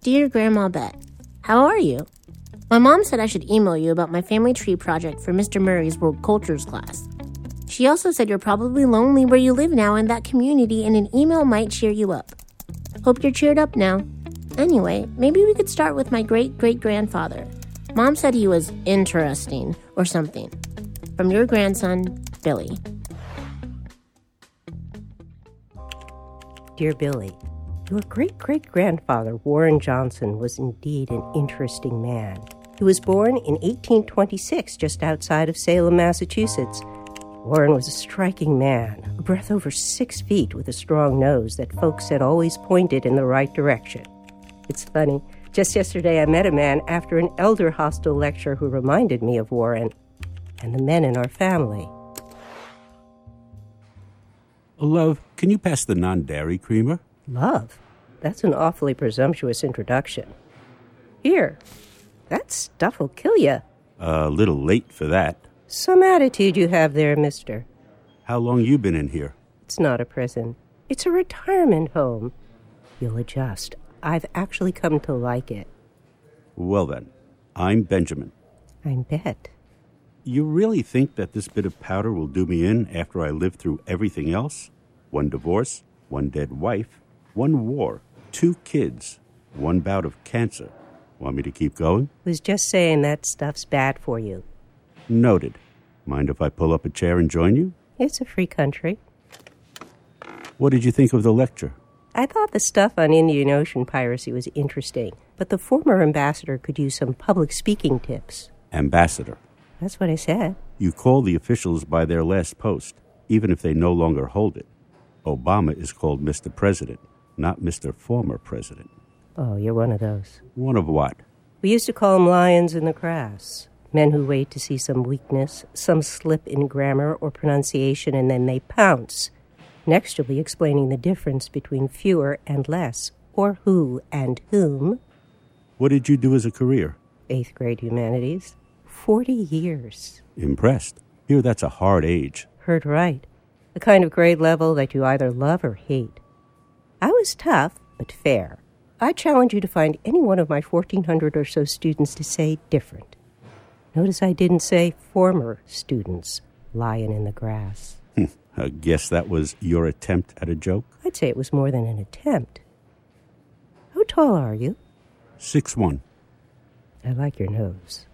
Dear Grandma Bett, How are you? My mom said I should email you about my family tree project for Mr. Murray's World Cultures class. She also said you're probably lonely where you live now in that community and an email might cheer you up. Hope you're cheered up now. Anyway, maybe we could start with my great great grandfather. Mom said he was interesting or something. From your grandson, Billy. Dear Billy, your great great grandfather, Warren Johnson, was indeed an interesting man. He was born in 1826 just outside of Salem, Massachusetts. Warren was a striking man, a breath over six feet with a strong nose that folks said always pointed in the right direction. It's funny, just yesterday I met a man after an Elderhostel lecture who reminded me of Warren and the men in our family. Love, can you pass the non dairy creamer? Love? That's an awfully presumptuous introduction. Here, that stuff'll kill you. A little late for that. Some attitude you have there, mister. How long you been in here? It's not a prison. It's a retirement home. You'll adjust. I've actually come to like it. Well then, I'm Benjamin. I'm Bett. You really think that this bit of powder will do me in after I live through everything else? One divorce, one dead wife, one war, two kids, one bout of cancer. Want me to keep going? Was just saying that stuff's bad for you. Noted. Mind if I pull up a chair and join you? It's a free country. What did you think of the lecture? I thought the stuff on Indian Ocean piracy was interesting, but the former ambassador could use some public speaking tips. Ambassador. That's what I said. You call the officials by their last post, even if they no longer hold it. Obama is called Mr. President, not Mr. Former President. Oh, you're one of those. One of what? We used to call them lions in the grass. Men who wait to see some weakness, some slip in grammar or pronunciation, and then they pounce. Next, you'll be explaining the difference between fewer and less, or who and whom. What did you do as a career? Eighth grade humanities. Forty years. Impressed. Here, that's a hard age. Heard right. The kind of grade level that you either love or hate. I was tough, but fair. I challenge you to find any one of my 1,400 or so students to say different. Notice I didn't say former students lying in the grass. Hmm. I guess that was your attempt at a joke? I'd say it was more than an attempt. How tall are you? Six one. I like your nose.